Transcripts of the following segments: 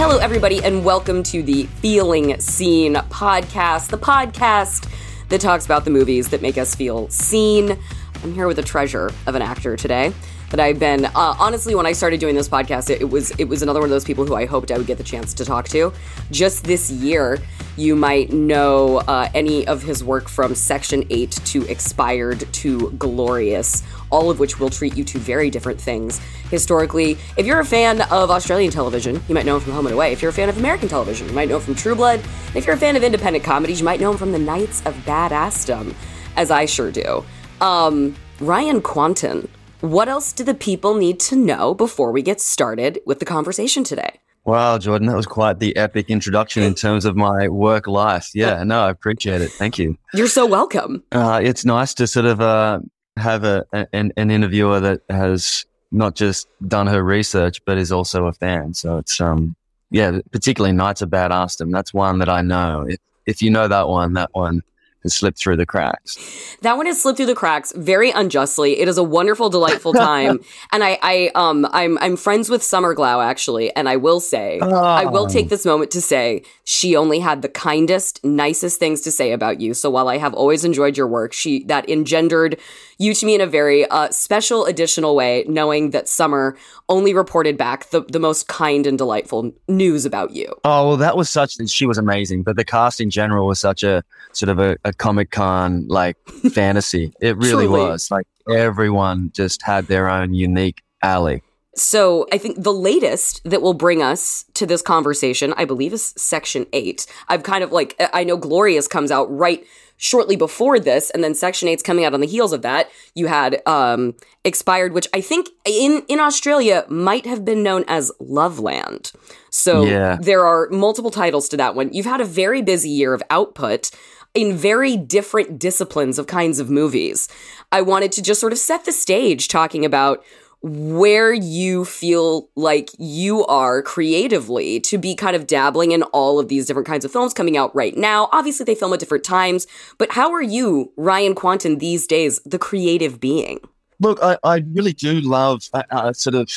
Hello, everybody, and welcome to the Feeling Seen podcast, the podcast that talks about the movies that make us feel seen. I'm here with a treasure of an actor today that I've been uh, honestly when I started doing this podcast it, it, was it was another one of those people who I hoped I would get the chance to talk to. Just this year you might know uh, any of his work from section 8 to expired to glorious all of which will treat you to very different things. Historically if you're a fan of Australian television you might know him from Home and Away. If you're a fan of American television you might know him from True Blood. If you're a fan of independent comedies you might know him from the Knights of Badassdom as I sure do. Um, Ryan Kwanten what else do the people need to know before we get started with the conversation today? Wow, Jordan, that was quite the epic introduction in terms of my work life. Yeah, no, I appreciate it. Thank you. You're so welcome. Uh, it's nice to sort of uh, have a, an, an interviewer that has not just done her research, but is also a fan. So it's, um, yeah, particularly Knights of Bad Badassdom. That's one that I know. If, if you know that one, that one slipped through the cracks. That one has slipped through the cracks very unjustly. It is a wonderful, delightful time, and I, I, um, I'm, I'm friends with Summer Glau actually, and I will say, oh. I will take oh. this moment to say she only had the kindest, nicest things to say about you. So while I have always enjoyed your work, she that engendered you to me in a very uh, special, additional way, knowing that Summer only reported back the, the most kind and delightful news about you. Oh well, that was such. She was amazing, but the cast in general was such a sort of a, a Comic Con like fantasy. It really Truly. was. Like everyone just had their own unique alley. So I think the latest that will bring us to this conversation, I believe, is Section 8. I've kind of like, I know Glorious comes out right shortly before this, and then Section 8's coming out on the heels of that. You had um, Expired, which I think in, in Australia might have been known as Loveland. So yeah. there are multiple titles to that one. You've had a very busy year of output in very different disciplines of kinds of movies. I wanted to just sort of set the stage talking about where you feel like you are creatively to be kind of dabbling in all of these different kinds of films coming out right now. Obviously, they film at different times, but how are you, Ryan Kwanten, these days, the creative being? Look, I, I really do love uh, uh, sort of,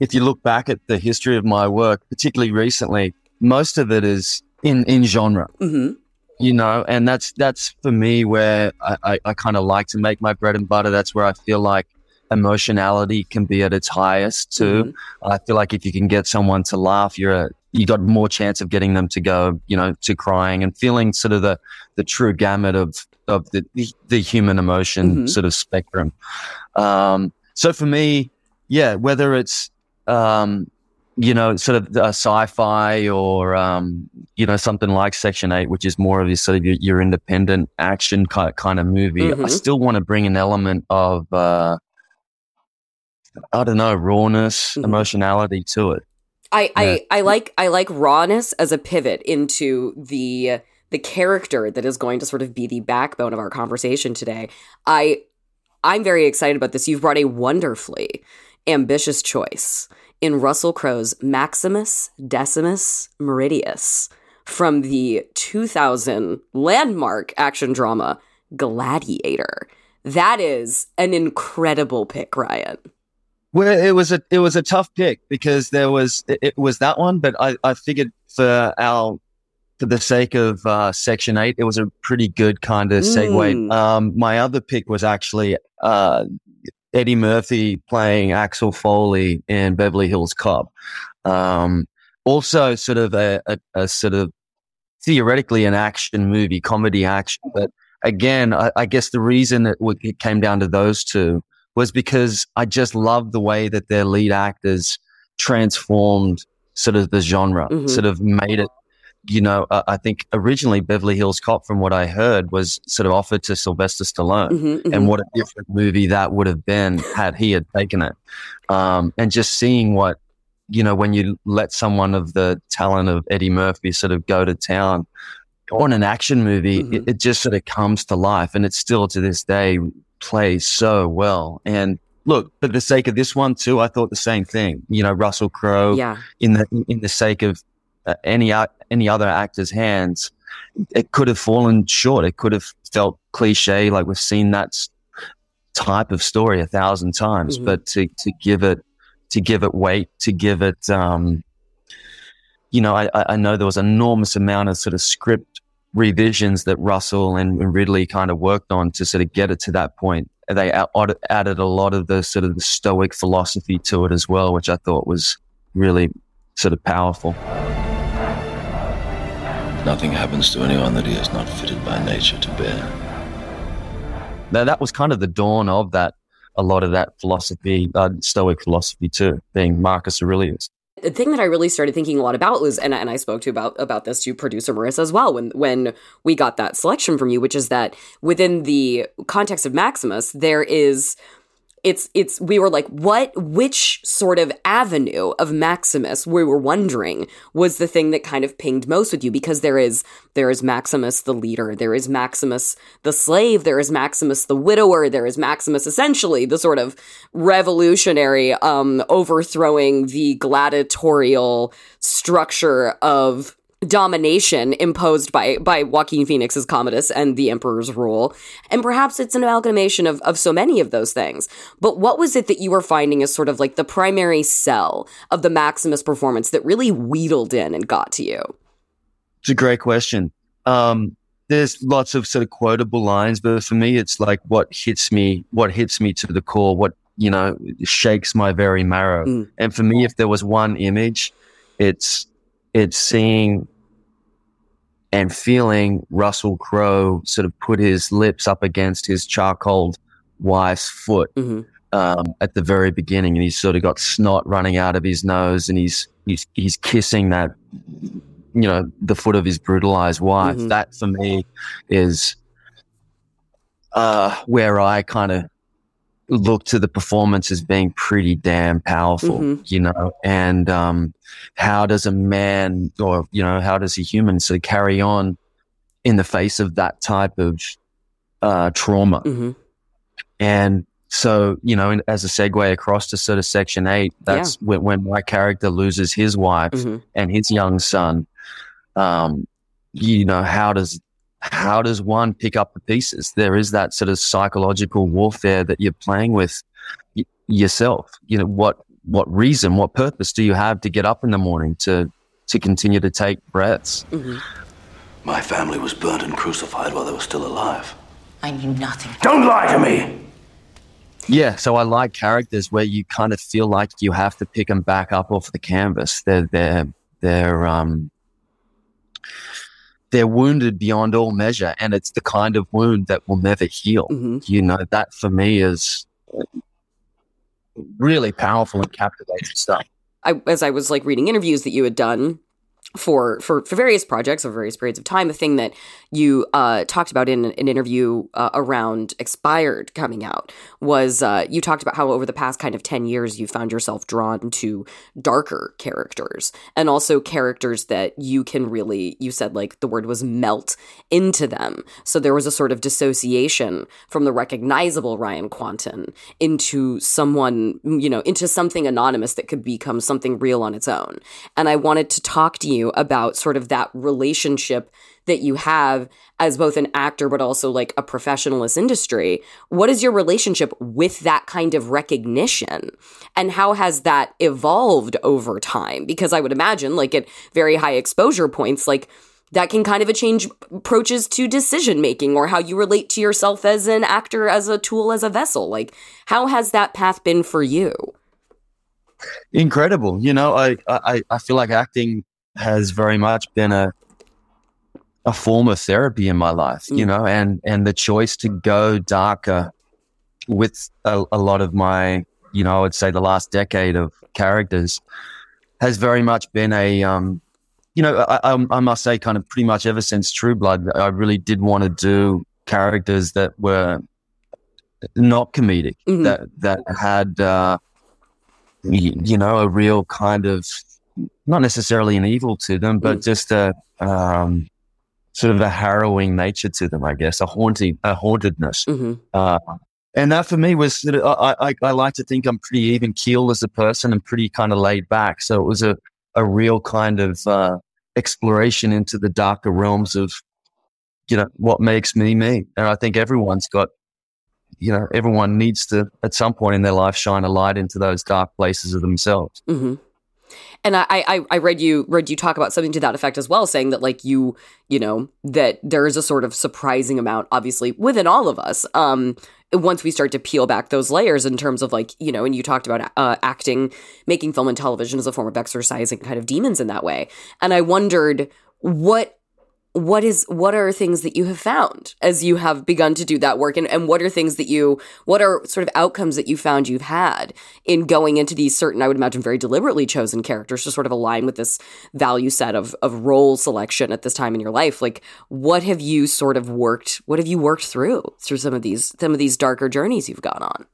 if you look back at the history of my work, particularly recently, most of it is in, in genre. Mm-hmm you know, and that's that's for me where I, I, I kind of like to make my bread and butter. That's where I feel like emotionality can be at its highest too. Mm-hmm. I feel like if you can get someone to laugh, you're a, you got more chance of getting them to go, you know, to crying and feeling sort of the the true gamut of of the the human emotion mm-hmm. sort of spectrum. Um, so for me, yeah, whether it's um, you know, sort of a sci-fi or, um, you know, something like Section 8, which is more of your sort of your, your independent action kind, kind of movie. Mm-hmm. I still want to bring an element of, uh, I don't know, rawness, mm-hmm. emotionality to it. I, yeah. I, I like I like rawness as a pivot into the the character that is going to sort of be the backbone of our conversation today. I I'm very excited about this. You've brought a wonderfully ambitious choice in Russell Crowe's Maximus Decimus Meridius from the 2000 landmark action drama Gladiator. That is an incredible pick, Ryan. Well, it was a it was a tough pick because there was it, was that one, but I, I figured for our for the sake of uh, Section Eight, it was a pretty good kind of segue. Mm. Um, my other pick was actually uh, Eddie Murphy playing Axel Foley in Beverly Hills Cop. Um, also, sort of a, a, a, sort of theoretically an action movie, comedy action. But again, I, I guess the reason it, w- it came down to those two was because I just love the way that their lead actors transformed sort of the genre, mm-hmm. sort of made it you know, uh, I think originally Beverly Hills Cop, from what I heard, was sort of offered to Sylvester Stallone, mm-hmm, mm-hmm. and what a different movie that would have been had he had taken it. Um, and just seeing what, you know, when you let someone of the talent of Eddie Murphy sort of go to town on an action movie, mm-hmm. it, it just sort of comes to life, and it still to this day plays so well. And look, for the sake of this one too, I thought the same thing. You know, Russell Crowe, yeah. in the in the sake of any any other actor's hands, it could have fallen short. It could have felt cliche, like we've seen that type of story a thousand times. Mm-hmm. But to to give it to give it weight, to give it um, you know, I, I know there was an enormous amount of sort of script revisions that Russell and Ridley kind of worked on to sort of get it to that point. They added a lot of the sort of the stoic philosophy to it as well, which I thought was really sort of powerful. Nothing happens to anyone that he is not fitted by nature to bear. Now, that was kind of the dawn of that, a lot of that philosophy, uh, Stoic philosophy too, being Marcus Aurelius the thing that I really started thinking a lot about was, and, and I spoke to about about this to producer Marissa as well when when we got that selection from you, which is that within the context of Maximus, there is it's it's we were like what which sort of avenue of maximus we were wondering was the thing that kind of pinged most with you? Because there is there is maximus the leader there is maximus the slave there is maximus the widower there is maximus essentially the sort of revolutionary um overthrowing the gladiatorial structure of domination imposed by by Joaquin Phoenix's Commodus and the Emperor's rule. And perhaps it's an amalgamation of, of so many of those things. But what was it that you were finding as sort of like the primary cell of the Maximus performance that really wheedled in and got to you? It's a great question. Um, there's lots of sort of quotable lines, but for me, it's like what hits me, what hits me to the core, what, you know, shakes my very marrow. Mm. And for me, if there was one image, it's, it's seeing and feeling Russell Crowe sort of put his lips up against his charcoal wife's foot mm-hmm. um, at the very beginning, and he's sort of got snot running out of his nose, and he's he's he's kissing that you know the foot of his brutalized wife. Mm-hmm. That for me is uh, where I kind of look to the performance as being pretty damn powerful, mm-hmm. you know, and, um, how does a man or, you know, how does a human sort of carry on in the face of that type of, uh, trauma? Mm-hmm. And so, you know, as a segue across to sort of section eight, that's yeah. when, when, my character loses his wife mm-hmm. and his young son. Um, you know, how does how does one pick up the pieces? There is that sort of psychological warfare that you're playing with y- yourself. You know, what, what reason, what purpose do you have to get up in the morning to, to continue to take breaths? Mm-hmm. My family was burnt and crucified while they were still alive. I knew nothing. Don't lie to me! Yeah, so I like characters where you kind of feel like you have to pick them back up off the canvas. They're, they're, they're, um, they're wounded beyond all measure. And it's the kind of wound that will never heal. Mm-hmm. You know, that for me is really powerful and captivating stuff. I, as I was like reading interviews that you had done for for for various projects over various periods of time. A thing that you uh, talked about in an interview uh, around Expired coming out was uh, you talked about how over the past kind of ten years you found yourself drawn to darker characters and also characters that you can really you said like the word was melt into them. So there was a sort of dissociation from the recognizable Ryan Kwanten into someone you know into something anonymous that could become something real on its own. And I wanted to talk to you about sort of that relationship that you have as both an actor but also like a professional in this industry what is your relationship with that kind of recognition? And how has that evolved over time? Because i would imagine like at very high exposure points like that can kind of a change approaches to decision making or how you relate to yourself as an actor as a tool as a vessel. Like how has that path been for you? Incredible. You know i i, I feel like acting has very much been a a form of therapy in my life, mm. you know, and and the choice to go darker with a, a, lot of my, you know, I would say the last decade of characters has very much been a, um, you know, I, I, I must say, kind of pretty much ever since True Blood, I really did want to do characters that were not comedic, mm-hmm. that that had, uh, you know, a real kind of not necessarily an evil to them, but mm. just a um, sort of a harrowing nature to them, I guess, a haunting, a hauntedness. Mm-hmm. Uh, and that for me was, sort I, I, I, like to think I'm pretty even keeled as a person and pretty kind of laid back. So it was a, a real kind of uh, exploration into the darker realms of, you know, what makes me me. And I think everyone's got, you know, everyone needs to, at some point in their life, shine a light into those dark places of themselves. Mm-hmm. And I, I, I read you read you talk about something to that effect as well, saying that like you, you know, that there is a sort of surprising amount, obviously, within all of us, um, once we start to peel back those layers in terms of like, you know, and you talked about uh, acting, making film and television as a form of exercising kind of demons in that way. And I wondered what what is what are things that you have found as you have begun to do that work? And, and what are things that you what are sort of outcomes that you found you've had in going into these certain i would imagine very deliberately chosen characters to sort of align with this value set of of role selection at this time in your life? Like what have you sort of worked what have you worked through through some of these some of these darker journeys you've gone on?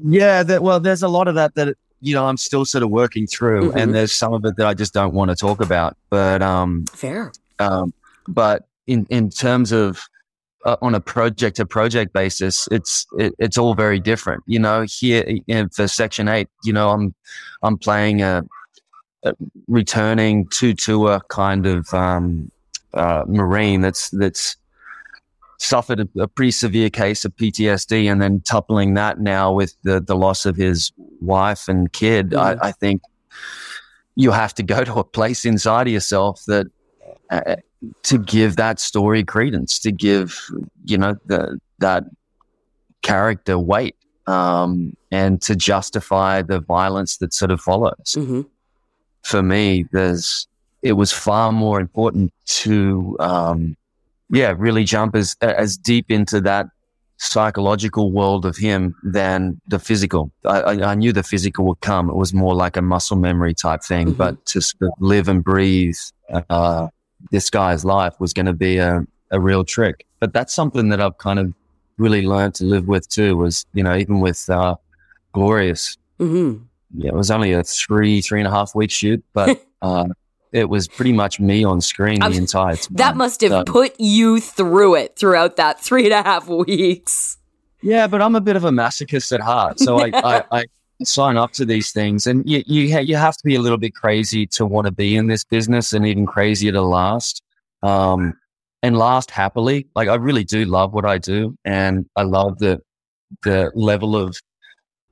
Yeah that, well there's a lot of that that you know i'm still sort of working through mm-hmm. and there's some of it that i just don't want to talk about but um fair. um but in in terms of uh, on a project to project basis, it's it, it's all very different. You know, here in, for Section Eight, you know, I'm I'm playing a, a returning to tour kind of um, uh, marine that's that's suffered a, a, pretty severe case of PTSD, and then toppling that now with the the loss of his wife and kid. Mm-hmm. I, I think you have to go to a place inside of yourself that uh, to give that story credence, to give you know the that character weight, um, and to justify the violence that sort of follows. Mm-hmm. For me, there's it was far more important to um, yeah really jump as as deep into that psychological world of him than the physical. I, I, knew the physical would come. It was more like a muscle memory type thing, mm-hmm. but to sort of live and breathe uh, this guy's life was going to be a, a real trick. But that's something that I've kind of really learned to live with too. Was you know even with uh, Glorious, mm-hmm. yeah, it was only a three three and a half week shoot, but uh, it was pretty much me on screen the entire time. That must have so, put you through it throughout that three and a half weeks. Yeah, but I'm a bit of a masochist at heart, so I, I, I sign up to these things, and you you, ha- you have to be a little bit crazy to want to be in this business, and even crazier to last. Um, and last happily. Like I really do love what I do, and I love the the level of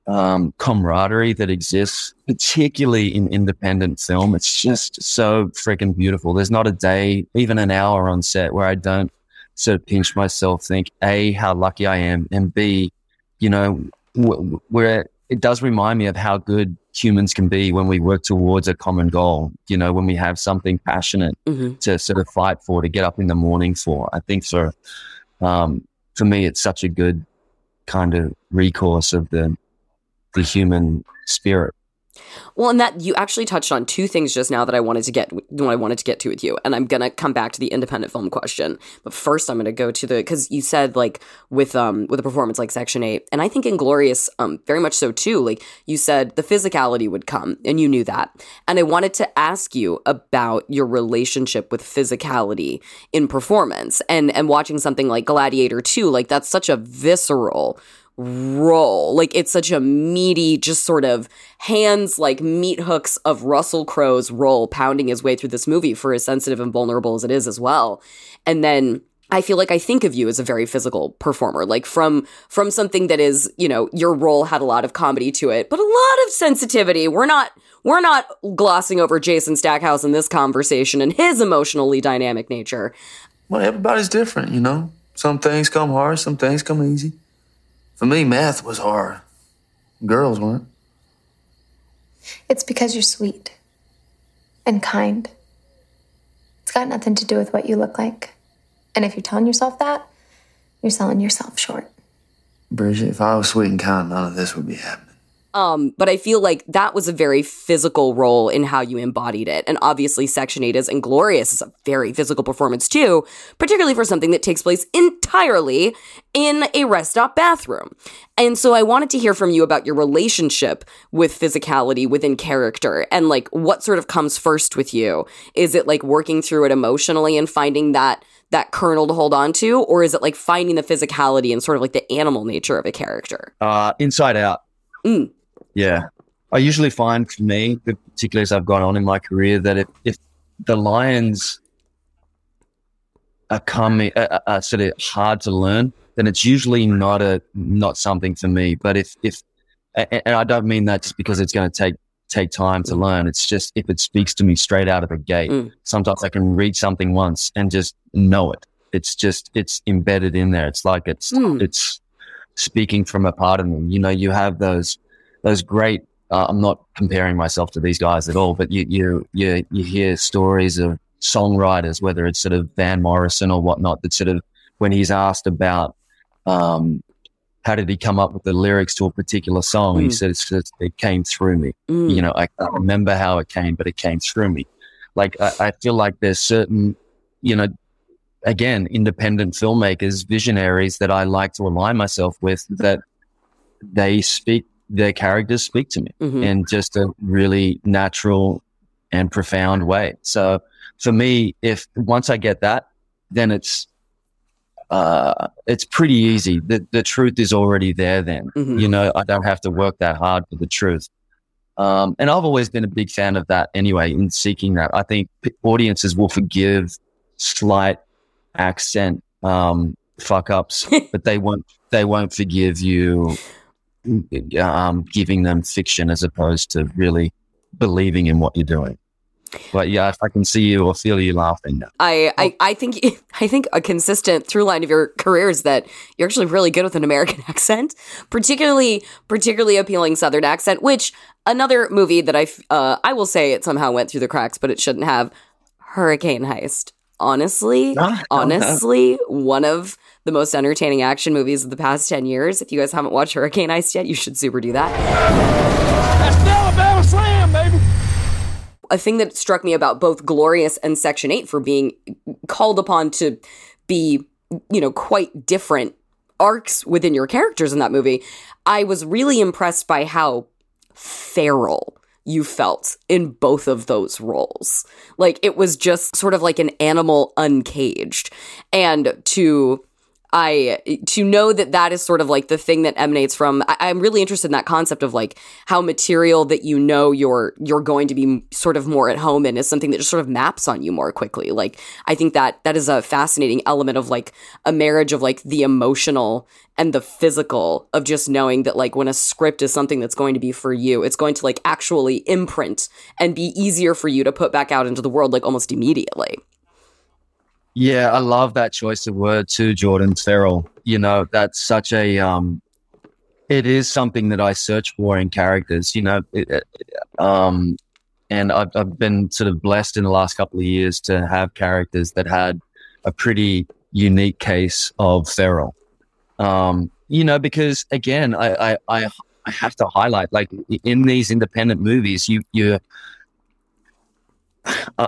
um, camaraderie that exists, particularly in independent film. It's just so freaking beautiful. There's not a day, even an hour on set, where I don't sort of pinch myself, think a how lucky I am, and b, you know, we're it does remind me of how good humans can be when we work towards a common goal. You know, when we have something passionate mm-hmm. to sort of fight for, to get up in the morning for. I think for um, for me, it's such a good kind of recourse of the the human spirit. Well, and that you actually touched on two things just now that I wanted to get what I wanted to get to with you, and I'm gonna come back to the independent film question. But first, I'm gonna go to the because you said like with um with a performance like Section Eight, and I think and Glorious um very much so too. Like you said, the physicality would come, and you knew that. And I wanted to ask you about your relationship with physicality in performance, and and watching something like Gladiator Two, like that's such a visceral role. Like it's such a meaty, just sort of hands like meat hooks of Russell Crowe's role pounding his way through this movie for as sensitive and vulnerable as it is as well. And then I feel like I think of you as a very physical performer, like from from something that is, you know, your role had a lot of comedy to it, but a lot of sensitivity. We're not we're not glossing over Jason Stackhouse in this conversation and his emotionally dynamic nature. Well, everybody's different, you know. Some things come hard, some things come easy. For me, math was hard. Girls weren't. It's because you're sweet and kind. It's got nothing to do with what you look like. And if you're telling yourself that, you're selling yourself short. Bridget, if I was sweet and kind, none of this would be happening. Um, but I feel like that was a very physical role in how you embodied it. And obviously, Section 8 is and Glorious is a very physical performance too, particularly for something that takes place entirely in a rest stop bathroom. And so I wanted to hear from you about your relationship with physicality within character and like what sort of comes first with you. Is it like working through it emotionally and finding that that kernel to hold on to, or is it like finding the physicality and sort of like the animal nature of a character? Uh, inside out. Mm. Yeah. I usually find for me, particularly as I've gone on in my career, that if, if the lions are coming, are, are sort of hard to learn, then it's usually not a, not something for me. But if, if, and I don't mean that just because it's going to take take time to learn. It's just if it speaks to me straight out of the gate. Mm. Sometimes I can read something once and just know it. It's just it's embedded in there. It's like it's Mm. it's speaking from a part of me. You know, you have those those great. Uh, I'm not comparing myself to these guys at all, but you you you you hear stories of songwriters, whether it's sort of Van Morrison or whatnot, that sort of when he's asked about um, how did he come up with the lyrics to a particular song, he Mm. says it came through me. Mm. You know, I can't remember how it came, but it came through me. Like I, I feel like there's certain, you know, again, independent filmmakers, visionaries that I like to align myself with that they speak, their characters speak to me Mhm. in just a really natural and profound way. So for me, if once I get that, then it's, uh, it's pretty easy. The, the truth is already there then. Mhm. You know, I don't have to work that hard for the truth. Um, and I've always been a big fan of that anyway, in seeking that. I think p- audiences will forgive slight accent um, fuck ups, but they won't. They won't forgive you um, giving them fiction as opposed to really believing in what you're doing. But yeah, if I can see you or feel you laughing, I, I, I think I think a consistent through line of your career is that you're actually really good with an American accent, particularly particularly appealing Southern accent. Which another movie that I uh, I will say it somehow went through the cracks, but it shouldn't have. Hurricane Heist. Honestly, honestly, one of the most entertaining action movies of the past ten years. If you guys haven't watched Hurricane Heist yet, you should super do that. That's the Alabama Slam, baby. a thing that struck me about both Glorious and Section 8 for being called upon to be, you know, quite different arcs within your characters in that movie, I was really impressed by how feral you felt in both of those roles. Like it was just sort of like an animal uncaged. And to I to know that that is sort of like the thing that emanates from. I, I'm really interested in that concept of like how material that you know you're you're going to be sort of more at home in is something that just sort of maps on you more quickly. Like I think that that is a fascinating element of like a marriage of like the emotional and the physical of just knowing that like when a script is something that's going to be for you, it's going to like actually imprint and be easier for you to put back out into the world like almost immediately. Yeah, I love that choice of word too, Jordan Feral. You know, that's such a um it is something that I search for in characters, you know, it, it, um and I've I've been sort of blessed in the last couple of years to have characters that had a pretty unique case of feral. Um, you know, because again, I I I, I have to highlight like in these independent movies, you you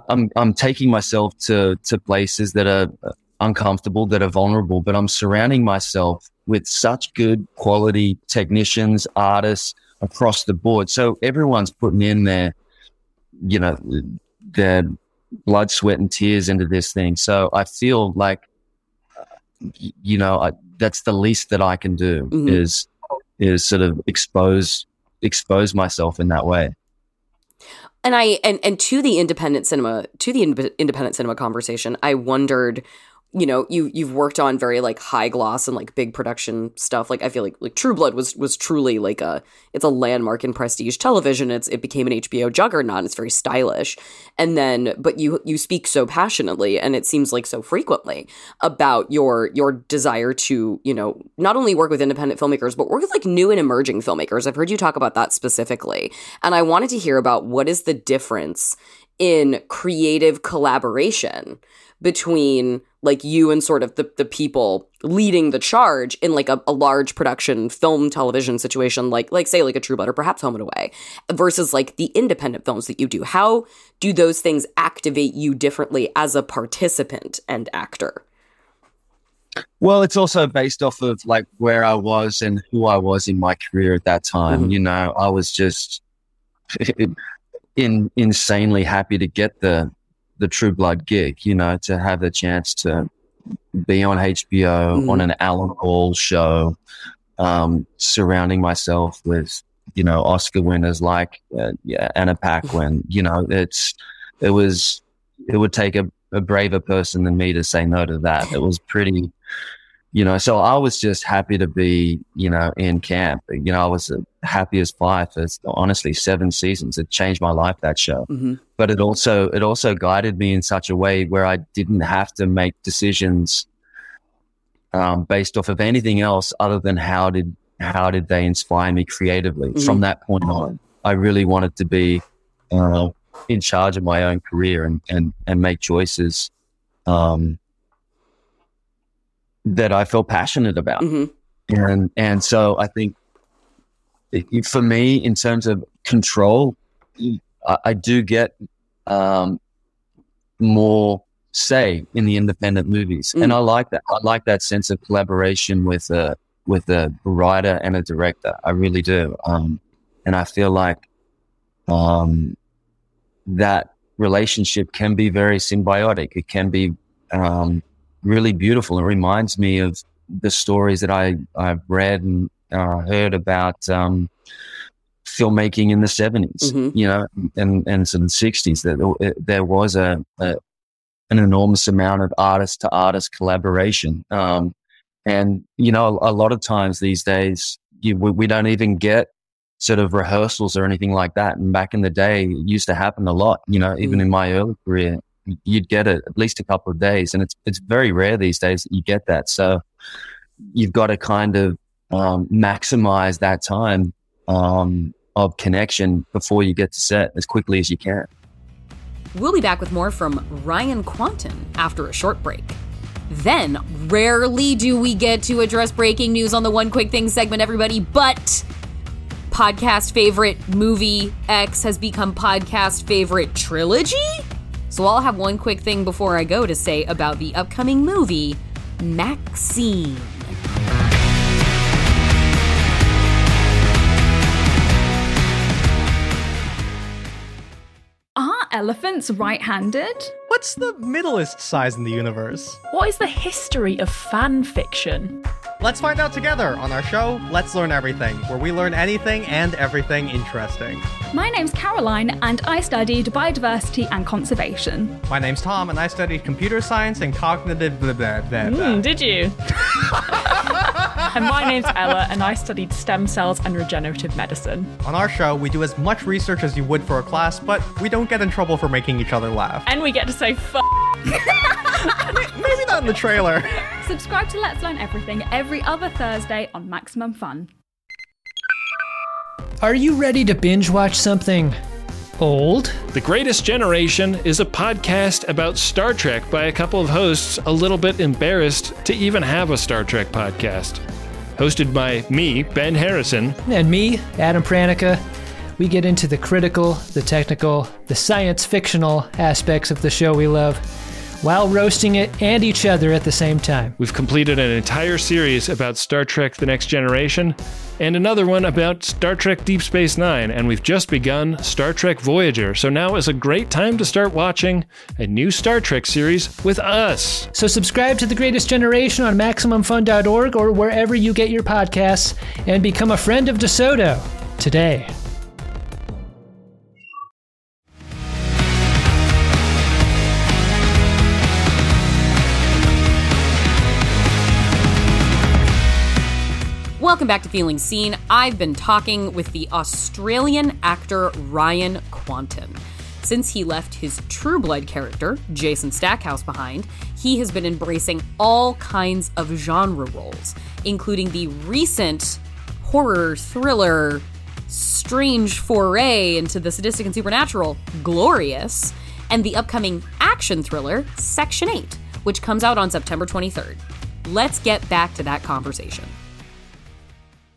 I'm I'm taking myself to to places that are uncomfortable, that are vulnerable, but I'm surrounding myself with such good quality technicians, artists across the board. So everyone's putting in their, you know, their blood, sweat, and tears into this thing. So I feel like, uh, you know, I, that's the least that I can do Mhm. is is sort of expose expose myself in that way. And I and and to the independent cinema to the in- independent cinema conversation, I wondered, you know, you you've worked on very like high gloss and like big production stuff. Like I feel like like True Blood was was truly like a it's a landmark in prestige television. It's it became an HBO juggernaut. It's very stylish, and then but you you speak so passionately and it seems like so frequently about your your desire to you know not only work with independent filmmakers but work with like new and emerging filmmakers. I've heard you talk about that specifically, and I wanted to hear about what is the difference in creative collaboration between like you and sort of the, the people leading the charge in like a, a large production film television situation like like say like a true blood or perhaps home and away versus like the independent films that you do how do those things activate you differently as a participant and actor Well, it's also based off of like where I was and who I was in my career at that time. Mhm. You know, I was just in insanely happy to get the the True Blood gig. You know, to have the chance to be on HBO Mhm. on an Alan Ball show, um, surrounding myself with you know Oscar winners like uh, yeah, Anna Paquin. you know, it's it was it would take a, a braver person than me to say no to that. It was pretty you know, so I was just happy to be, you know, in camp. You know, I was happy as pie for honestly seven seasons. It changed my life that show, mm-hmm. but it also it also guided me in such a way where I didn't have to make decisions um, based off of anything else other than how did how did they inspire me creatively. Mm-hmm. From that point on, I really wanted to be uh, in charge of my own career and and and make choices. Um, that I feel passionate about. Mm-hmm. And and so I think for me, in terms of control, I, I do get um, more say in the independent movies, mm. and I like that. I like that sense of collaboration with a with a writer and a director. I really do, um, and I feel like um, that relationship can be very symbiotic. It can be um, really beautiful. It reminds me of the stories that I, I've read and uh, heard about um, filmmaking in the 70s, mm-hmm. you know, and, and some 60s. That there was a, a, an enormous amount of artist to artist collaboration. Um, and, you know, a, a, lot of times these days, you, we, we don't even get sort of rehearsals or anything like that. And back in the day, it used to happen a lot, you know, even mm. in my early career you'd get it at least a couple of days, and it's it's very rare these days that you get that. So you've got to kind of um, maximize that time um, of connection before you get to set as quickly as you can. We'll be back with more from Ryan Kwanten after a short break. Then, rarely do we get to address breaking news on the One Quick Thing segment, everybody, but podcast favorite movie X has become podcast favorite trilogy? So I'll have one quick thing before I go to say about the upcoming movie, MaXXXine. Are elephants right handed? What's the middleest size in the universe? What is the history of fan fiction? Let's find out together on our show, Let's Learn Everything, where we learn anything and everything interesting. My name's Caroline, and I studied biodiversity and conservation. My name's Tom, and I studied computer science and cognitive blah blah blah. blah. Mm, did you? and my name's Ella, and I studied stem cells and regenerative medicine. On our show, we do as much research as you would for a class, but we don't get in trouble for making each other laugh. And we get to say f. Maybe not in the trailer. Subscribe to Let's Learn Everything every other Thursday on Maximum Fun. Are you ready to binge watch something old? The Greatest Generation is a podcast about Star Trek by a couple of hosts a little bit embarrassed to even have a Star Trek podcast. Hosted by me, Ben Harrison. And me, Adam Pranica. We get into the critical, the technical, the science fictional aspects of the show we love while roasting it and each other at the same time. We've completed an entire series about Star Trek The Next Generation and another one about Star Trek Deep Space Nine, and we've just begun Star Trek Voyager. So now is a great time to start watching a new Star Trek series with us. So subscribe to The Greatest Generation on MaximumFun.org or wherever you get your podcasts and become a friend of DeSoto today. Welcome back to Feeling Seen. I've been talking with the Australian actor Ryan Kwanten. Since he left his True Blood character, Jason Stackhouse, behind, he has been embracing all kinds of genre roles, including the recent horror thriller strange foray into the sadistic and supernatural, Glorious, and the upcoming action thriller, Section 8, which comes out on September 23rd. Let's get back to that conversation.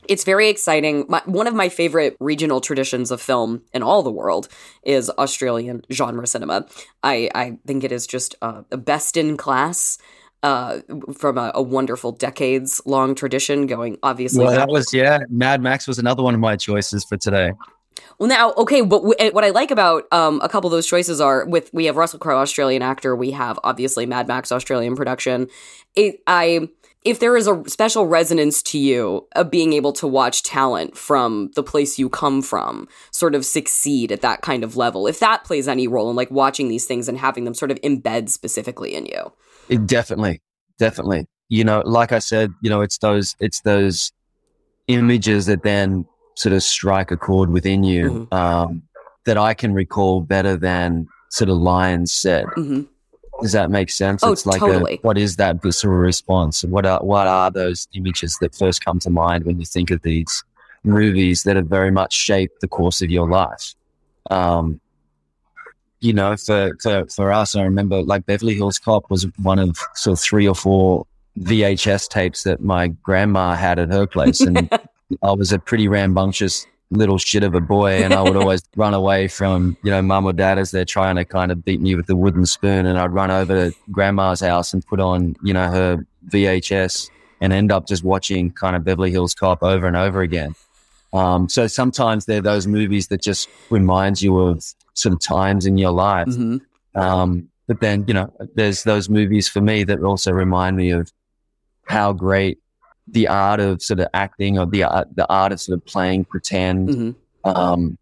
It's very exciting. My, one of my favorite regional traditions of film in all the world is Australian genre cinema. I, I think it is just uh, a best in class uh, from a, a, wonderful decades long tradition going obviously. Well, that was, yeah, Mad Max was another one of my choices for today. Well, now, okay, but w- what I like about um, a couple of those choices are with we have Russell Crowe, Australian actor, we have obviously Mad Max, Australian production. It, I if there is a special resonance to you of being able to watch talent from the place you come from sort of succeed at that kind of level, if that plays any role in like watching these things and having them sort of embed specifically in you. It definitely, definitely. you know, like I said, you know, it's those, it's those images that then sort of strike a chord within you mm-hmm. um, that I can recall better than sort of lines said. Mm-hmm. Does that make sense? Oh, it's like totally. A, what is that visceral response? What are what are those images that first come to mind when you think of these movies that have very much shaped the course of your life? Um, you know, for, for for us, I remember like Beverly Hills Cop was one of sort of three or four VHS tapes that my grandma had at her place, and I was a pretty rambunctious little shit of a boy, and I would always run away from you know mum or dad as they're trying to kind of beat me with the wooden spoon, and I'd run over to grandma's house and put on you know her VHS and end up just watching kind of Beverly Hills Cop over and over again. Um, so sometimes they're those movies that just reminds you of some times in your life. Mm-hmm. Um, but then you know, there's those movies for me that also remind me of how great the art of sort of acting or the art, the art of sort of playing pretend mm-hmm. um,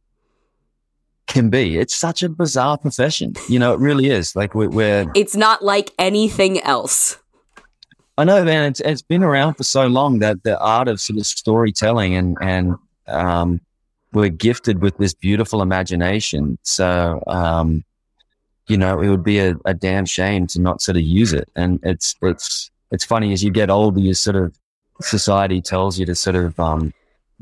can be. It's such a bizarre profession. You know, it really is. Like we're, we're it's not like anything else. I know, man. It's it's been around for so long that the art of sort of storytelling and and um, we're gifted with this beautiful imagination. So um, you know, it would be a, a damn shame to not sort of use it. And it's it's it's funny as you get older, you sort of society tells you to sort of um,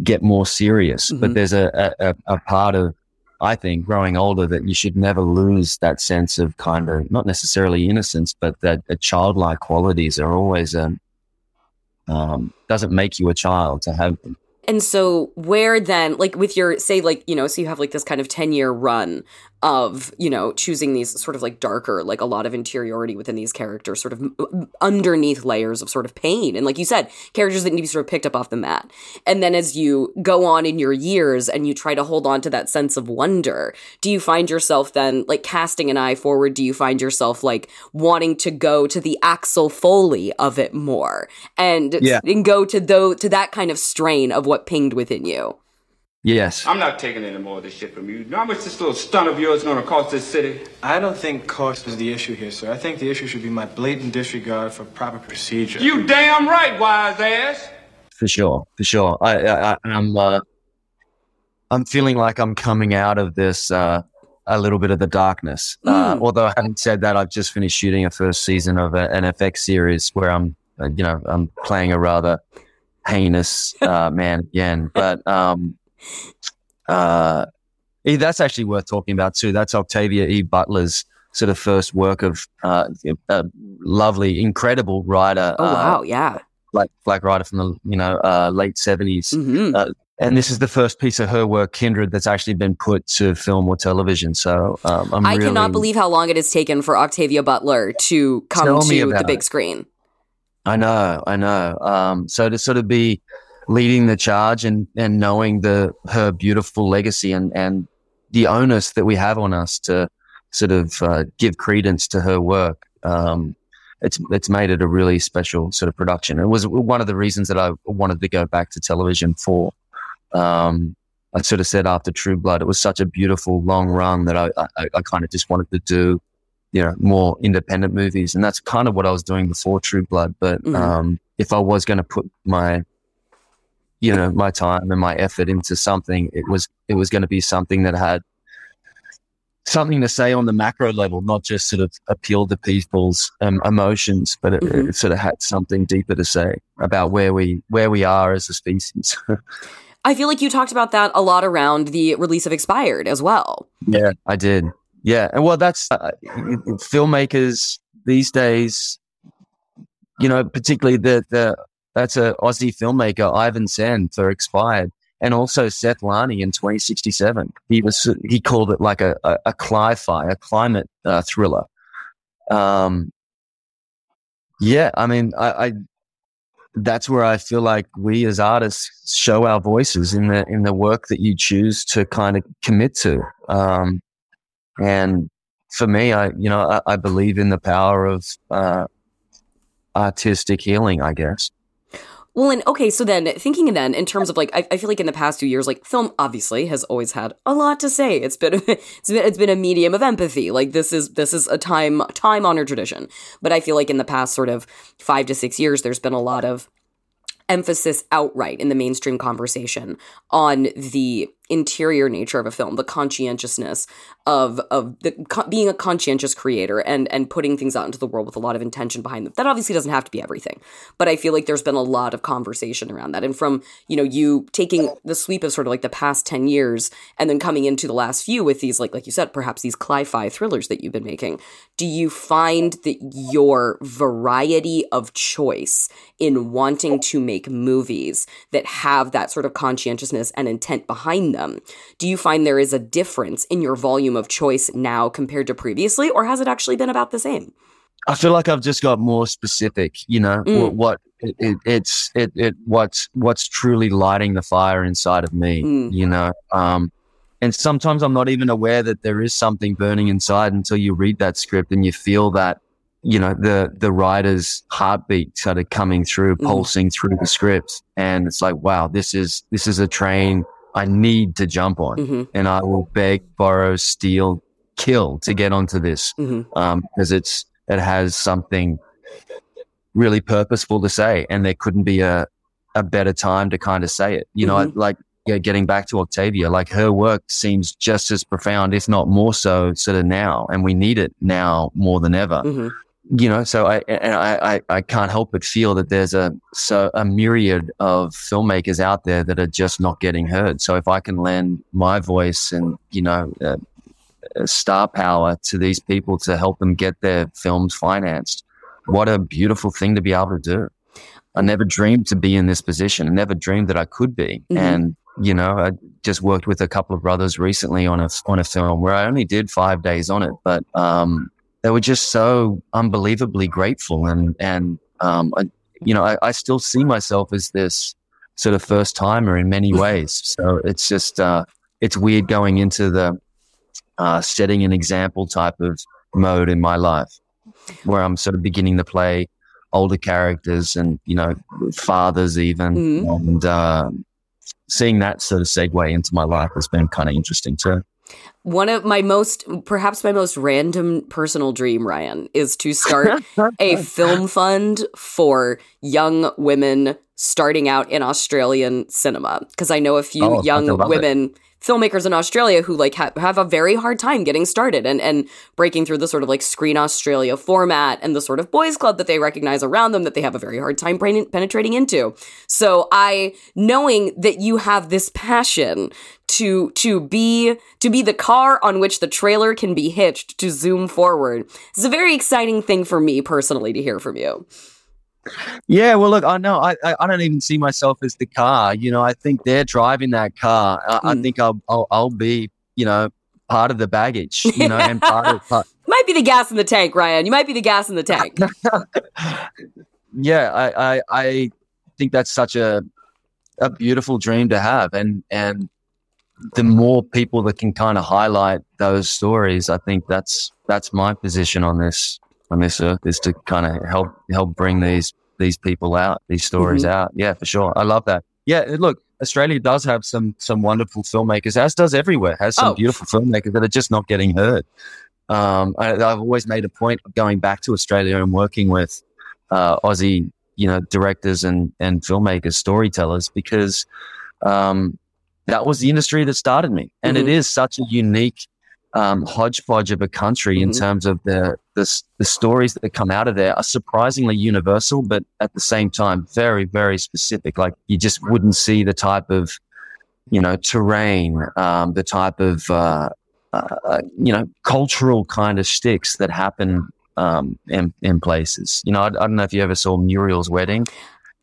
get more serious. Mm-hmm. But there's a, a, a part of, I think, growing older that you should never lose that sense of kind of not necessarily innocence, but that childlike qualities are always um, um, doesn't make you a child to have them. And so, where then, like with your, say, like, you know, so you have like this kind of 10 year run of you know choosing these sort of like darker like a lot of interiority within these characters sort of underneath layers of sort of pain. And like you said characters that need to be sort of picked up off the mat. And then as you go on in your years and you try to hold on to that sense of wonder do you find yourself then like casting an eye forward? Do you find yourself like wanting to go to the axel foley of it more and yeah. and go to though to that kind of strain of what pinged within you Yes. I'm not taking any more of this shit from you. You how much this little stunt of yours going to cost this city? I don't think cost is the issue here, sir. I think the issue should be my blatant disregard for proper procedure. You damn right, wise ass. For sure, for sure. I, I, I'm, uh, I'm feeling like I'm coming out of this uh, a little bit of the darkness. Uh, mm. Uh, although, having said that, I've just finished shooting a first season of an FX series where I'm, uh, you know, I'm playing a rather heinous uh, man again. But um, uh, that's actually worth talking about too. That's Octavia E. Butler's sort of first work of uh, a lovely, incredible writer. Oh wow, uh, yeah, black black writer from the you know uh, late 70s mm-hmm. uh, and this is the first piece of her work, Kindred, that's actually been put to film or television. So um, i really... cannot believe how long it has taken for Octavia Butler to come to the big screen. I know, I know. Um, so to sort of be leading the charge and, and knowing the her beautiful legacy and, and the onus that we have on us to sort of uh, give credence to her work. Um, it's it's made it a really special sort of production. It was one of the reasons that I wanted to go back to television for. Um, I sort of said after True Blood, it was such a beautiful long run that I, I, I kind of just wanted to do, you know, more independent movies, and that's kind of what I was doing before True Blood. But mm-hmm. um, if I was going to put my you know my time and my effort into something it was it was going to be something that had something to say on the macro level not just sort of appeal to people's um, emotions but it, mm-hmm. it, sort of had something deeper to say about where we where we are as a species. I feel like you talked about that a lot around the release of expired as well. Yeah i did. Yeah and well that's uh, filmmakers these days you know particularly the the that's a Aussie filmmaker, Ivan Sen, for Expired, and also Seth Larney in 2067. He was he called it like a a, a cli-fi, a climate uh, thriller. Um, yeah, I mean, I, I that's where I feel like we as artists show our voices in the in the work that you choose to kind of commit to. Um, and for me, I you know I, I believe in the power of uh, artistic healing. I guess Well, and okay, so then thinking then in terms of like, I, I, feel like in the past few years, like film obviously has always had a lot to say. It's been it's been it's been a medium of empathy. Like this is this is a time time honored tradition. But I feel like in the past sort of five to six years, there's been a lot of emphasis outright in the mainstream conversation on the interior nature of a film, the conscientiousness of of the, being a conscientious creator and and putting things out into the world with a lot of intention behind them. That obviously doesn't have to be everything, but I feel like there's been a lot of conversation around that. And from you know you taking the sweep of sort of like the past ten years and then coming into the last few with these like like you said perhaps these cli-fi thrillers that you've been making, do you find that your variety of choice in wanting to make movies that have that sort of conscientiousness and intent behind them, do you find there is a difference in your volume of choice now compared to previously, or has it actually been about the same? I feel like I've just got more specific. You know mm. what, what it, it, it's it, it what's what's truly lighting the fire inside of me. Mm. You know, um, and sometimes I'm not even aware that there is something burning inside until you read that script and you feel that you know the the writer's heartbeat started coming through, mm. pulsing through the script, and it's like, wow, this is this is a train I need to jump on, mm-hmm. and I will beg, borrow, steal, kill to get onto this because mm-hmm. um, it's it has something really purposeful to say, and there couldn't be a a better time to kind of say it. You mm-hmm. know, like yeah, getting back to Octavia, like her work seems just as profound, if not more so, sort of now, and we need it now more than ever. Mm-hmm you know, so I, and I, I, can't help but feel that there's a, so a myriad of filmmakers out there that are just not getting heard. So if I can lend my voice and, you know, uh, star power to these people to help them get their films financed, what a beautiful thing to be able to do. I never dreamed to be in this position. I never dreamed that I could be. Mm-hmm. And, you know, I just worked with a couple of brothers recently on a, on a film where I only did five days on it, but, um, they were just so unbelievably grateful. And, and, um, I, you know, I, I still see myself as this sort of first timer in many ways. So it's just, uh, it's weird going into the, uh, setting an example type of mode in my life where I'm sort of beginning to play older characters and, you know, fathers even. Mm-hmm. And, uh, seeing that sort of segue into my life has been kind of interesting too. One of my most, perhaps my most random personal dream, Ryan, is to start a film fund for young women starting out in Australian cinema. Because I know a few oh, young women. It filmmakers in Australia who like ha- have a very hard time getting started and and breaking through the sort of like Screen Australia format and the sort of boys club that they recognize around them that they have a very hard time penetrating into. So I knowing that you have this passion to to be to be the car on which the trailer can be hitched to zoom forward. It's a very exciting thing for me personally to hear from you. Yeah, well, look, I know I, I don't even see myself as the car. You know, I think they're driving that car. I, mm. I hmm. think I'll, I'll, I'll be you know part of the baggage. You know, and part of part. might be the gas in the tank, Ryan. You might be the gas in the tank. yeah, I, I I think that's such a a beautiful dream to have, and and the more people that can kind of highlight those stories, I think that's that's my position on this on this earth is to kind of help help bring these these people out, these stories mm-hmm. out. Yeah, for sure. I love that. Yeah, look, Australia does have some some wonderful filmmakers, as does everywhere. Has some oh. beautiful filmmakers that are just not getting heard. Um, I, have always made a point of going back to Australia and working with uh, Aussie, you know, directors and and filmmakers, storytellers, because um, that was the industry that started me, and mm-hmm. it is such a unique um, hodgepodge of a country mm-hmm. in terms of the, the, the stories that come out of there are surprisingly universal, but at the same time very very specific. Like you just wouldn't see the type of you know terrain, um, the type of uh, uh, you know cultural kind of sticks that happen um, in in places. You know, I, I, don't know if you ever saw Muriel's Wedding.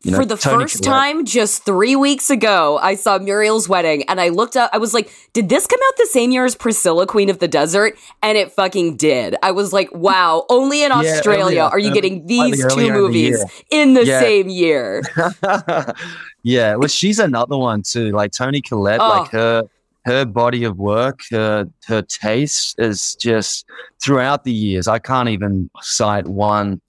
You know, For the Toni first Collette. time, just three weeks ago, I saw Muriel's Wedding and I looked up, I was like, did this come out the same year as Priscilla, Queen of the Desert? And it fucking did. I was like, wow, only in yeah, Australia earlier, are you uh, getting these two movies in the, in the yeah. same year. yeah, well, she's another one too. Like Toni Collette, oh. like her her body of work, her her taste is just throughout the years. I can't even cite one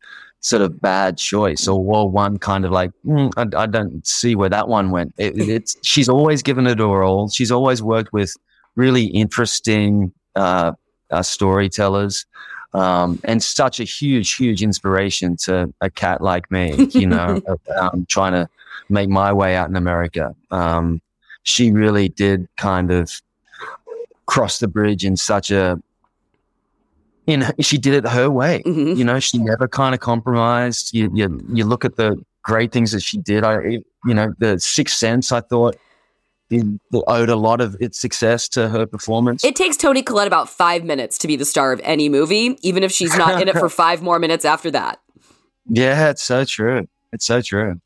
sort of bad choice or, or one kind of like mm, I, I, don't see where that one went. It, it's she's always given it her all. She's always worked with really interesting uh, uh, storytellers. Um, and such a huge, huge inspiration to a cat like me, you know, um, trying to make my way out in America. Um, she really did kind of cross the bridge in such a in she did it her way. Mm-hmm. You know, she never kind of compromised. You, you you look at the great things that she did. I you know the Sixth Sense. I thought owed a lot of its success to her performance. It takes Toni Collette about five minutes to be the star of any movie, even if she's not in it for five more minutes after that. Yeah, it's so true. It's so true.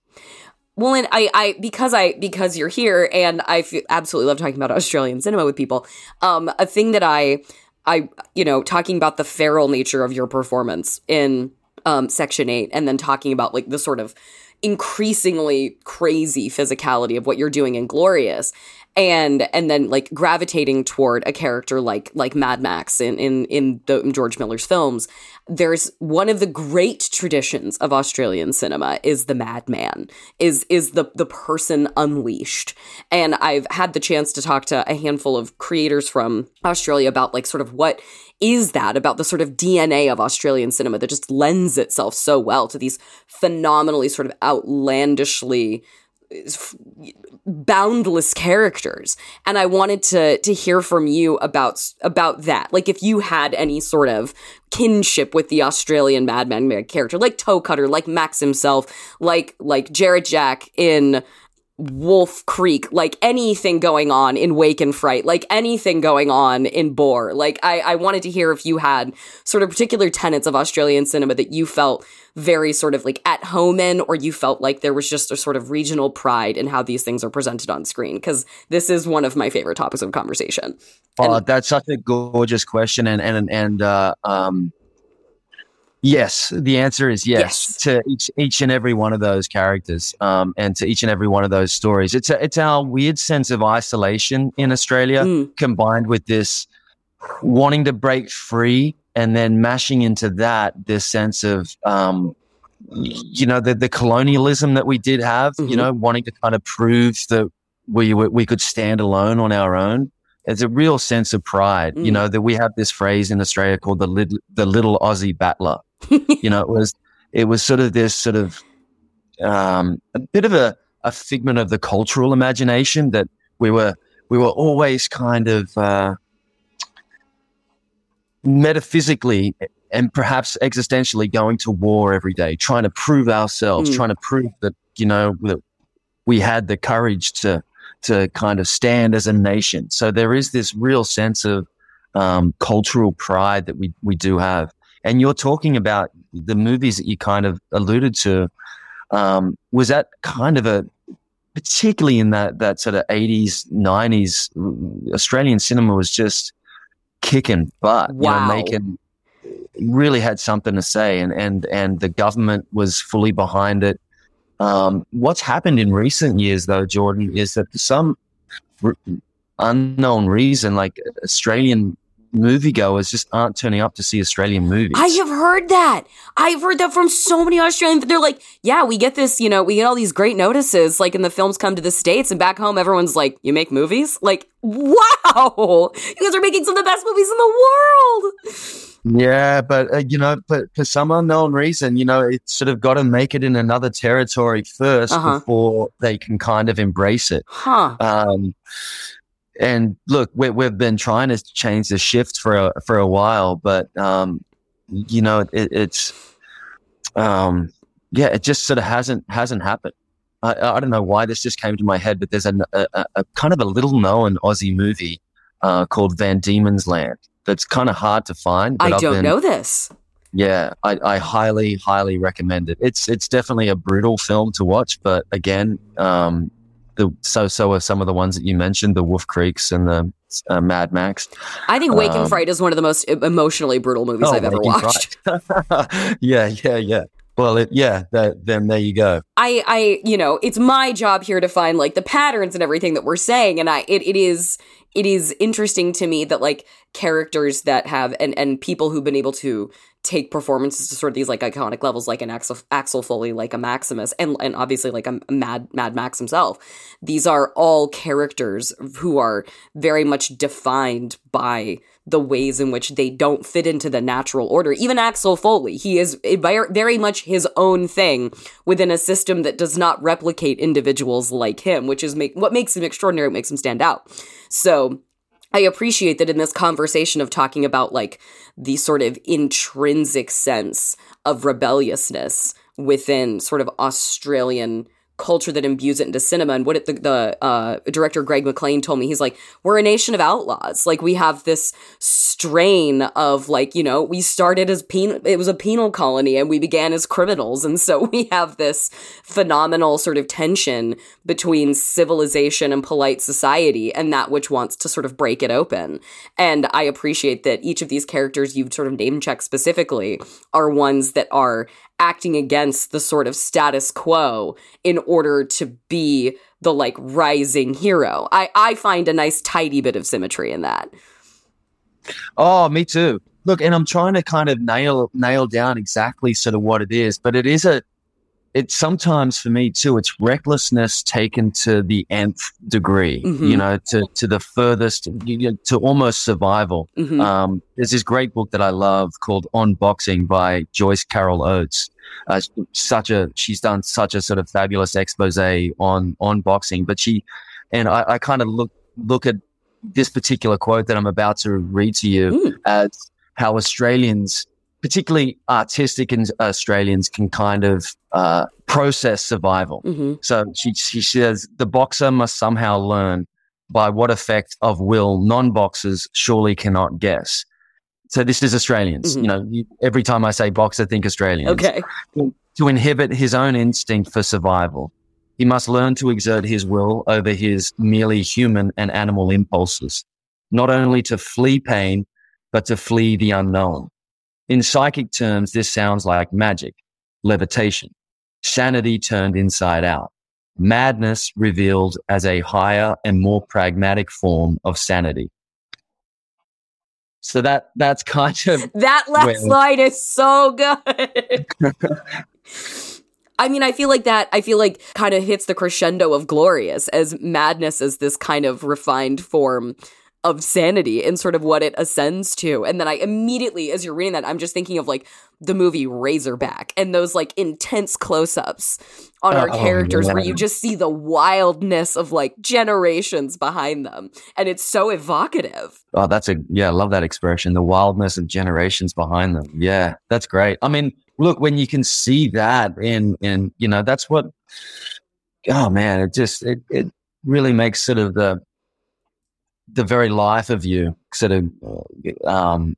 Well, and I, I, because I, because you're here, and I absolutely love talking about Australian cinema with people. Um, a thing that I, I, you know, talking about the feral nature of your performance in um, Section Eight, and then talking about like the sort of increasingly crazy physicality of what you're doing in Glorious and and then like gravitating toward a character like like Mad Max in in in the in George Miller's films there's one of the great traditions of Australian cinema is the madman is is the the person unleashed. And I've had the chance to talk to a handful of creators from Australia about like sort of what is that about the sort of DNA of Australian cinema that just lends itself so well to these phenomenally sort of outlandishly boundless characters. And i wanted to to hear from you about about that. Like if you had any sort of kinship with the australian madman character like toe cutter like max himself like like jared jack in Wolf Creek, like anything going on in Wake in Fright, like anything going on in Boar. Like I, I wanted to hear if you had sort of particular tenets of Australian cinema that you felt very sort of like at home in, or you felt like there was just a sort of regional pride in how these things are presented on screen. Because this is one of my favorite topics of conversation. Oh, and- that's such a gorgeous question, and and and uh, um, Yes, the answer is yes, yes, to each each and every one of those characters, um, and to each and every one of those stories. It's a, it's our weird sense of isolation in Australia, mm. combined with this wanting to break free, and then mashing into that this sense of, um, you know, the the colonialism that we did have. Mm-hmm. You know, wanting to kind of prove that we we could stand alone on our own. There's a real sense of pride. Mm. You know that we have this phrase in Australia called the the little Aussie battler you know, it was it was sort of this sort of um, a bit of a, a figment of the cultural imagination that we were we were always kind of uh, metaphysically and perhaps existentially going to war every day, trying to prove ourselves, mm. trying to prove that you know that we had the courage to to kind of stand as a nation. So there is this real sense of um, cultural pride that we we do have. And you're talking about the movies that you kind of alluded to. Um, was that kind of a, particularly in that, that sort of 80s, 90s, Australian cinema was just kicking butt, wow. you know, making, really had something to say and, and, and the government was fully behind it. Um, what's happened in recent years though, Jordan, is that some r- unknown reason, like Australian moviegoers just aren't turning up to see Australian movies. I have heard that. I've heard that from so many Australians. They're like, yeah, we get this, you know, we get all these great notices, like in the films come to the States and back home, everyone's like, you make movies? Like, wow, you guys are making some of the best movies in the world. Yeah, but uh, you know, but for some unknown reason, you know, it's sort of got to make it in another territory 1st uh-huh. before they can kind of embrace it. Huh. Um, and look, we, we've been trying to change the shift for a, for a while, but um, you know, it, it's um, yeah, it just sort of hasn't hasn't happened. I, I don't know why this just came to my head, but there's a, a, a kind of a little known Aussie movie uh, called Van Diemen's Land that's kind of hard to find. I don't been, know this. Yeah, I, I, highly, highly recommend it. It's it's definitely a brutal film to watch, but again, um, the so so are some of the ones that you mentioned, the Wolf Creeks and the uh, Mad Max. I think Wake um, and Fright is one of the most emotionally brutal movies oh, I've ever watched. yeah, yeah, yeah. Well, it, yeah, that, then there you go. I, I, you know, it's my job here to find like the patterns and everything that we're saying, and I, it, it is, it is interesting to me that like characters that have and and people who've been able to take performances to sort of these like iconic levels, like an Axel, Axel Foley, like a Maximus, and and obviously like a, Mad Mad Max himself. These are all characters who are very much defined by the ways in which they don't fit into the natural order. Even Axel Foley, he is very much his own thing within a system that does not replicate individuals like him, which is make, what makes him extraordinary, what makes him stand out. So I appreciate that in this conversation of talking about like the sort of intrinsic sense of rebelliousness within sort of Australian culture that imbues it into cinema. And what it, the, the uh, director Greg McLean told me, he's like, we're a nation of outlaws. Like we have this strain of like, you know, we started as penal, it was a penal colony and we began as criminals. And so we have this phenomenal sort of tension between civilization and polite society and that which wants to sort of break it open. And I appreciate that each of these characters you've sort of name checked specifically are ones that are acting against the sort of status quo in order to be the like rising hero. I, I find a nice tidy bit of symmetry in that. Oh, me too. Look, and I'm trying to kind of nail nail down exactly sort of what it is, but it is a it's sometimes for me too, it's recklessness taken to the nth degree, mm-hmm. you know, to, to the furthest, you know, to almost survival. Mm-hmm. Um, there's this great book that I love called On Boxing by Joyce Carol Oates. Uh, such a, she's done such a sort of fabulous expose on, on boxing, but she, and I, I kind of look, look at this particular quote that I'm about to read to you mm. as how Australians particularly artistic Australians can kind of uh, process survival. Mm-hmm. So she, she says the boxer must somehow learn by what effect of will non-boxers surely cannot guess. So this is Australians. Mm-hmm. You know, you, every time I say boxer, think Australians. Okay. To inhibit his own instinct for survival, he must learn to exert his will over his merely human and animal impulses, not only to flee pain, but to flee the unknown. In psychic terms, this sounds like magic, levitation, sanity turned inside out, madness revealed as a higher and more pragmatic form of sanity. So that that's kind of that last line is so good. I mean, I feel like that, I feel like kind of hits the crescendo of glorious as madness as this kind of refined form of sanity and sort of what it ascends to. And then I immediately, as you're reading that, I'm just thinking of like the movie Razorback and those like intense close ups on our uh, oh, characters where you just see the wildness of like generations behind them. And it's so evocative. Oh, that's a, yeah, I love that expression. The wildness of generations behind them. Yeah, that's great. I mean, look, when you can see that in, in, you know, that's what, oh man, it just, it, it really makes sort of the, the very life of you sort of um,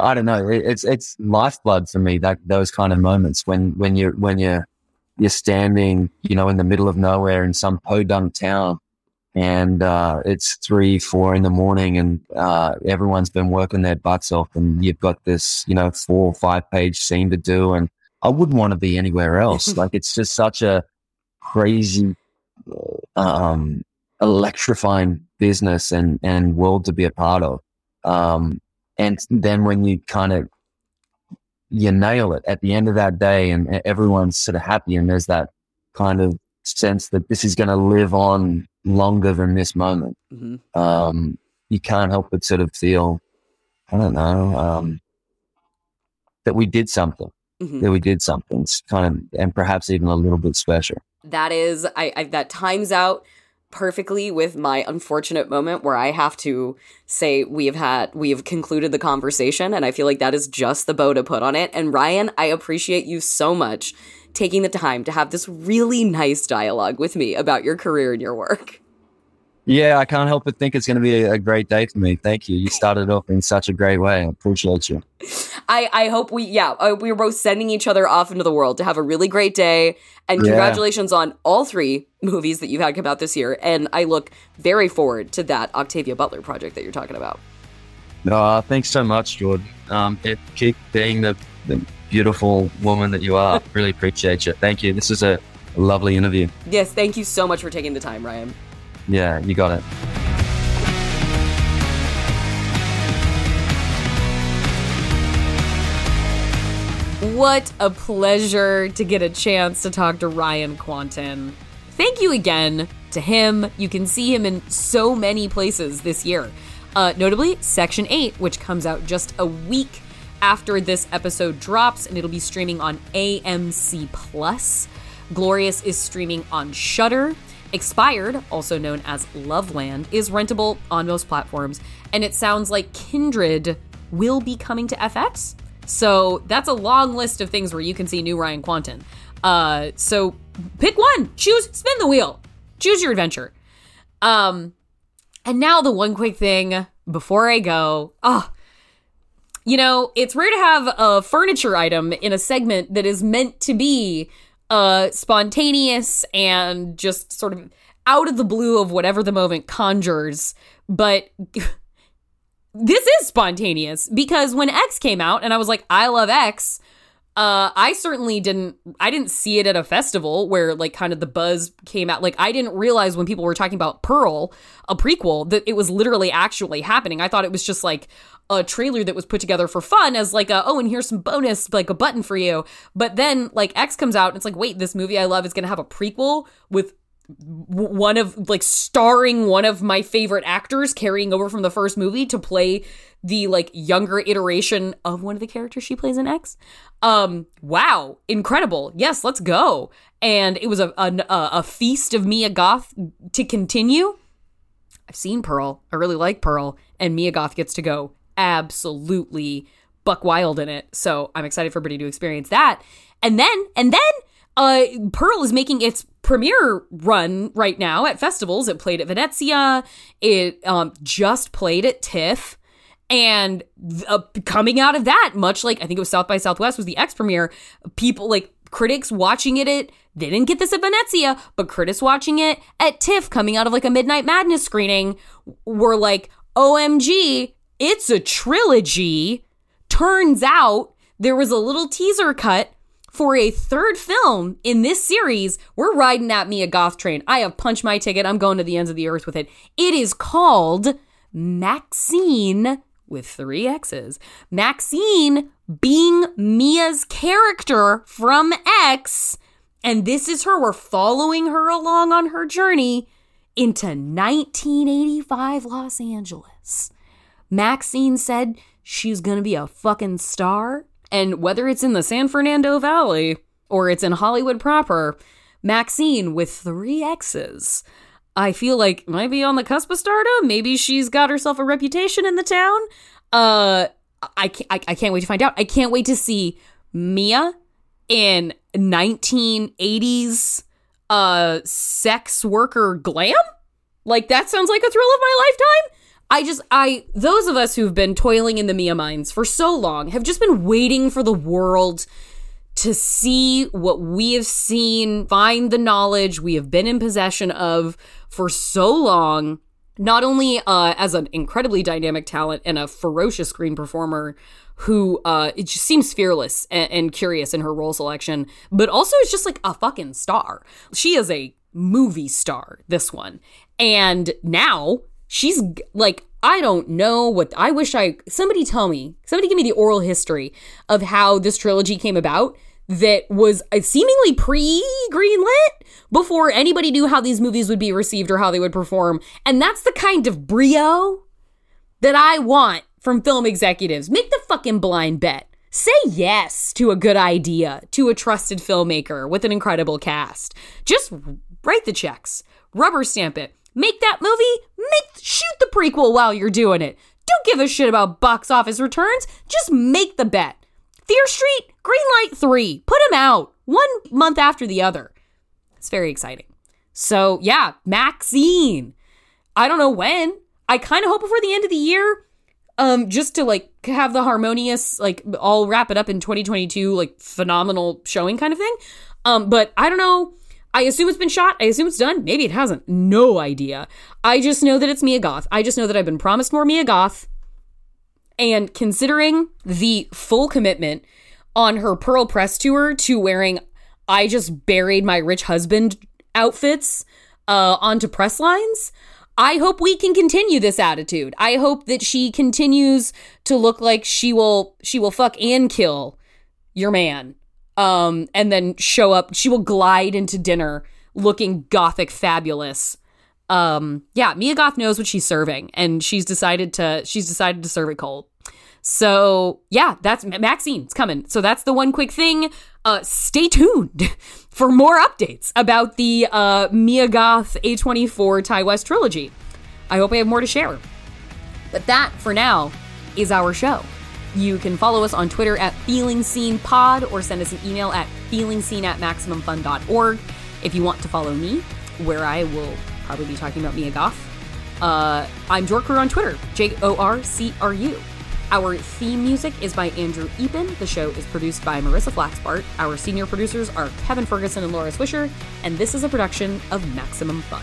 I don't know. It's it's lifeblood for me that those kind of moments when when you're when you're you're standing you know in the middle of nowhere in some podunk town and uh, it's three four in the morning and uh, everyone's been working their butts off and you've got this you know four or five page scene to do and I wouldn't want to be anywhere else. Like it's just such a crazy um, electrifying business and, and world to be a part of. Um, and then when you kind of, you nail it at the end of that day and everyone's sort of happy and there's that kind of sense that this is going to live on longer than this moment. Mm-hmm. Um, you can't help but sort of feel, I don't know, um, that we did something. Mm-hmm. That we did something, it's kind of, and perhaps even a little bit special. That is, I, I that times out perfectly with my unfortunate moment where I have to say we have had we have concluded the conversation and I feel like that is just the bow to put on it. And Ryan, I appreciate you so much taking the time to have this really nice dialogue with me about your career and your work. Yeah, I can't help but think it's going to be a great day for me. Thank you. You started off in such a great way. I appreciate you. I, I hope we, yeah, uh, we are both sending each other off into the world to have a really great day. And congratulations on all three movies that you've had come out this year. And I look very forward to that Octavia Butler project that you're talking about. Uh, thanks so much, Jordan. Um, it, keep being the, the beautiful woman that you are. really appreciate you. Thank you. This is a lovely interview. Yes, thank you so much for taking the time, Ryan. Yeah, you got it. What a pleasure to get a chance to talk to Ryan Kwanten. Thank you again to him. You can see him in so many places this year, uh, notably Section 8, which comes out just a week after this episode drops, and it'll be streaming on AMC Plus. Glorious is streaming on Shudder. Expired, also known as Loveland, is rentable on most platforms, and it sounds like Kindred will be coming to FX. So that's a long list of things where you can see new Ryan Kwanten. Uh, so pick one, choose, spin the wheel, choose your adventure. Um, and now the one quick thing before I go. Oh, you know, it's rare to have a furniture item in a segment that is meant to be uh spontaneous and just sort of out of the blue of whatever the moment conjures. But this is spontaneous because when X came out and I was like, I love X, uh, I certainly didn't I didn't see it at a festival where like kind of the buzz came out. Like I didn't realize when people were talking about Pearl, a prequel, that it was literally actually happening. I thought it was just like a trailer that was put together for fun as like a oh and here's some bonus like a button for you. But then like X comes out and it's like wait, this movie I love is going to have a prequel with one of like starring one of my favorite actors carrying over from the first movie to play the like younger iteration of one of the characters she plays in X. Um wow, incredible. Yes, let's go. And it was a a, a feast of Mia Goth to continue. I've seen Pearl. I really like Pearl and Mia Goth gets to go absolutely buck wild in it. So, I'm excited for everybody to experience that. And then and then uh, Pearl is making its premiere run right now at festivals. It played at Venezia. It um, just played at TIFF. And uh, coming out of that, much like I think it was South by Southwest was the X premiere, people like critics watching it at they didn't get this at Venezia, but critics watching it at TIFF coming out of like a Midnight Madness screening were like, OMG, it's a trilogy. Turns out there was a little teaser cut for a third film in this series, we're riding that Mia Goth train. I have punched my ticket. I'm going to the ends of the earth with it. It is called MaXXXine with three X's. Maxine being Mia's character from X. And this is her. We're following her along on her journey into 1985 Los Angeles. Maxine said she's going to be a fucking star and whether it's in the San Fernando Valley or it's in Hollywood proper, MaXXXine with three X's. I feel like might be on the cusp of stardom. Maybe she's got herself a reputation in the town. Uh, I can't, I, I can't wait to find out. I can't wait to see Mia in 1980s uh sex worker glam. Like that sounds like a thrill of my lifetime. I just, I, those of us who've been toiling in the Mia mines for so long have just been waiting for the world to see what we have seen, find the knowledge we have been in possession of for so long. Not only uh, as an incredibly dynamic talent and a ferocious screen performer who uh, it just seems fearless and, and curious in her role selection, but also is just like a fucking star. She is a movie star, this one. And now she's like I don't know what I wish I somebody tell me somebody give me the oral history of how this trilogy came about that was uh, seemingly pre greenlit before anybody knew how these movies would be received or how they would perform. And that's the kind of brio that I want from film executives. Make the fucking blind bet. Say yes to a good idea, to a trusted filmmaker with an incredible cast. Just write the checks, rubber stamp it, Make that movie, make shoot the prequel while you're doing it. Don't give a shit about box office returns. Just make the bet. Fear Street, Greenlight 3. Put them out one month after the other. It's very exciting. So, yeah, MaXXXine. I don't know when. I kind of hope before the end of the year um just to like have the harmonious like all wrap it up in 2022 like phenomenal showing kind of thing. Um but I don't know I assume it's been shot. I assume it's done. Maybe it hasn't. No idea. I just know that it's Mia Goth. I just know that I've been promised more Mia Goth. And considering the full commitment on her Pearl Press tour to wearing I just buried my rich husband outfits uh, onto press lines, I hope we can continue this attitude. I hope that she continues to look like she will she will fuck and kill your man, um, and then show up. She will glide into dinner looking gothic fabulous. Um, yeah, Mia Goth knows what she's serving, and she's decided to she's decided to serve it cold. So yeah, that's MaXXXine. It's coming. So that's the one quick thing. Uh, stay tuned for more updates about the uh, Mia Goth A24 Ti West trilogy. I hope I have more to share. But that, for now, is our show. You can follow us on Twitter at Feeling Seen Pod or send us an email at feelingseen at MaximumFun.org if you want to follow me, where I will probably be talking about Mia Goth. Uh, I'm Jorcru on Twitter, J O R C R U. Our theme music is by Andrew Epen. The show is produced by Marissa Flaxbart. Our senior producers are Kevin Ferguson and Laura Swisher, and this is a production of Maximum Fun.